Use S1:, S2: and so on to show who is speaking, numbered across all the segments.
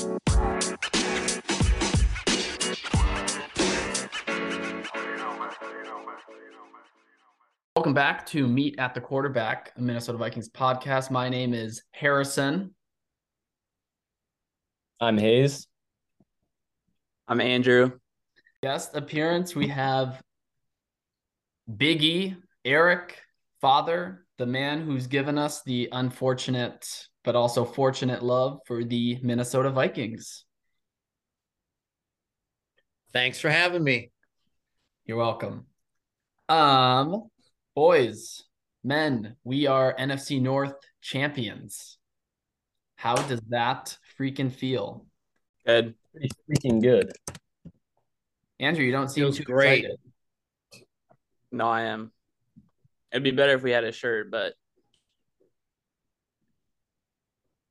S1: Welcome back to Meet at the Quarterback, a Minnesota Vikings podcast. My name is Harrison.
S2: I'm Hayes.
S3: I'm Andrew.
S1: Guest appearance, we have Biggie, Eric, father, the man who's given us the unfortunate but also fortunate love for the Minnesota Vikings.
S4: Thanks for having me.
S1: You're welcome. Um, boys, men, we are NFC North champions. How does that freaking feel?
S3: Good.
S2: Pretty freaking good.
S1: Andrew, you don't seem
S4: Feels
S1: too
S4: great.
S1: excited.
S3: No, I am. It'd be better if we had a shirt, but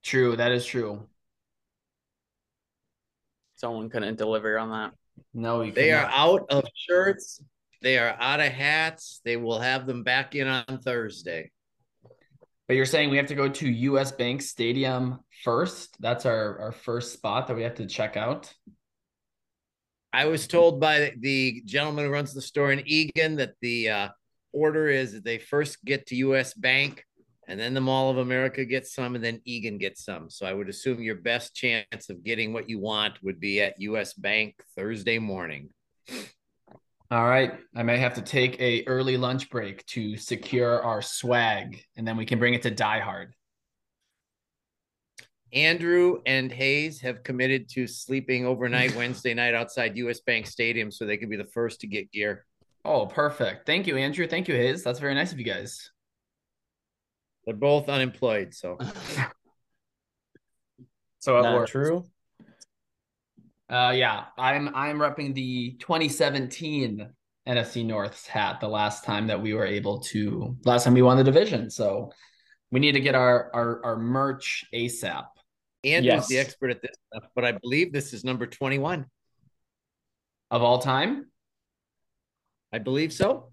S1: True, that is true.
S3: someone couldn't deliver on that.
S1: No, you
S4: They are out of shirts. They are out of hats. They will have them back in on Thursday.
S1: But you're saying we have to go to US Bank Stadium first? That's our, our first spot that we have to check out.
S4: I was told by the gentleman who runs the store in Eagan that the uh, order is that they first get to US Bank and then the Mall of America gets some and then Eagan gets some. So I would assume your best chance of getting what you want would be at US Bank Thursday morning.
S1: All right. I may have to take a early lunch break to secure our swag, and then we can bring it to Die Hard.
S4: Andrew and Hayes have committed to sleeping overnight Wednesday night outside US Bank Stadium so they could be the first to get gear.
S1: Oh, perfect. Thank you, Andrew. Thank you, Hayes. That's very nice of you guys.
S4: They're both unemployed, so
S1: So it
S2: Not
S1: works.
S2: true.
S1: Uh, yeah, I'm I'm repping the 2017 NFC North's hat. The last time that we were able to, last time we won the division. So we need to get our our our merch ASAP.
S4: Andrew's the expert at this stuff, but I believe this is number 21.
S1: Of all time.
S4: I believe so.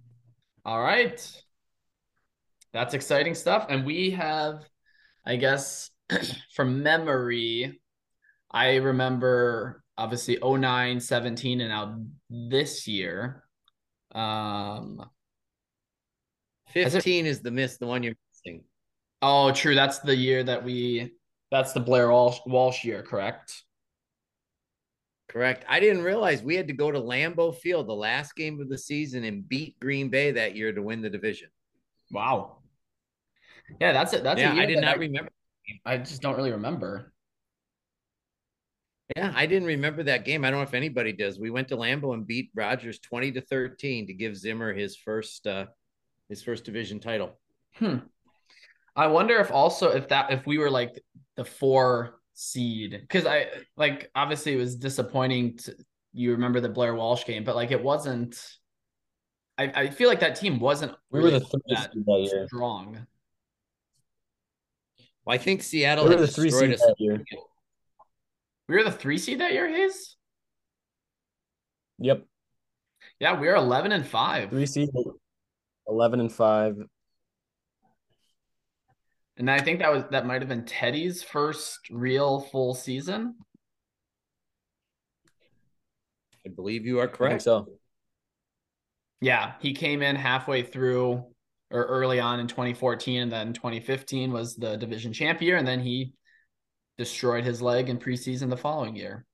S1: All right. That's exciting stuff. And we have, I guess, from memory, I remember obviously 09, 17, and now this year. Um,
S4: 15 is the miss, the one you're missing.
S1: oh, true. That's the year that we, that's the Blair Walsh, Walsh year, correct?
S4: Correct. I didn't realize we had to go to Lambeau Field, the last game of the season, and beat Green Bay that year to win the division.
S1: Wow. Yeah, that's it. That's a
S4: yeah,
S1: year
S4: I did
S1: that
S4: not remember.
S1: I just don't really remember.
S4: Yeah, I didn't remember that game. I don't know if anybody does. We went to Lambeau and beat Rodgers 20 to 13 to give Zimmer his first uh his first division title.
S1: Hmm. I wonder if also if that if we were like the four seed because I like obviously it was disappointing to you remember the Blair Walsh game, but like it wasn't. I, I feel like that team wasn't
S2: We were the
S1: really
S2: third
S1: that
S2: seed that year.
S1: strong.
S4: Well, I think Seattle
S2: We were the three
S4: destroyed
S2: seed
S4: us.
S2: that year.
S1: We were the three seed that year, Hayes.
S2: Yep.
S1: Yeah, we are eleven and five,
S2: Three seed, eleven and five.
S1: and I think that was that might have been Teddy's first real full season.
S4: I believe you are
S2: I think
S4: correct.
S2: so.
S1: Yeah, he came in halfway through or early on in 2014, and then 2015 was the division champ year, and then he destroyed his leg in preseason the following year.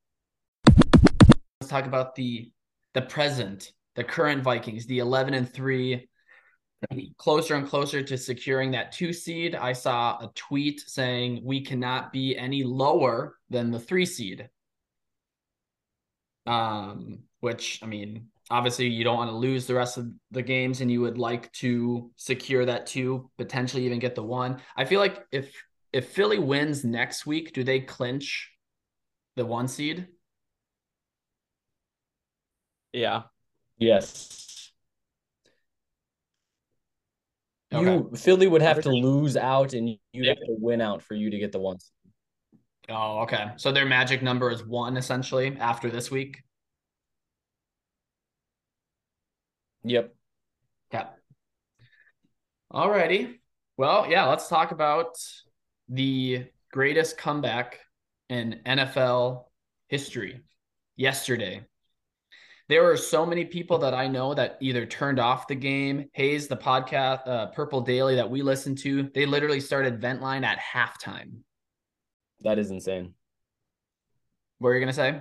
S1: Let's talk about the the present, the current Vikings, the 11 and 3, closer and closer to securing that two seed. I saw a tweet saying we cannot be any lower than the three seed. Um, which I mean, obviously you don't want to lose the rest of the games and you would like to secure that two, potentially even get the one. I feel like if if Philly wins next week, do they clinch the one seed?
S3: Yeah.
S2: Yes. You Philly would have to lose out, and you'd have to win out for you to get the one. seed.
S1: Oh, okay. So their magic number is one essentially after this week.
S2: Yep.
S1: Yeah. Alrighty. Well, yeah, let's talk about the greatest comeback in NFL history yesterday. There were so many people that I know that either turned off the game. Hayes, the podcast, uh, Purple Daily that we listen to, they literally started Ventline at halftime.
S2: That is insane.
S1: What are you gonna say?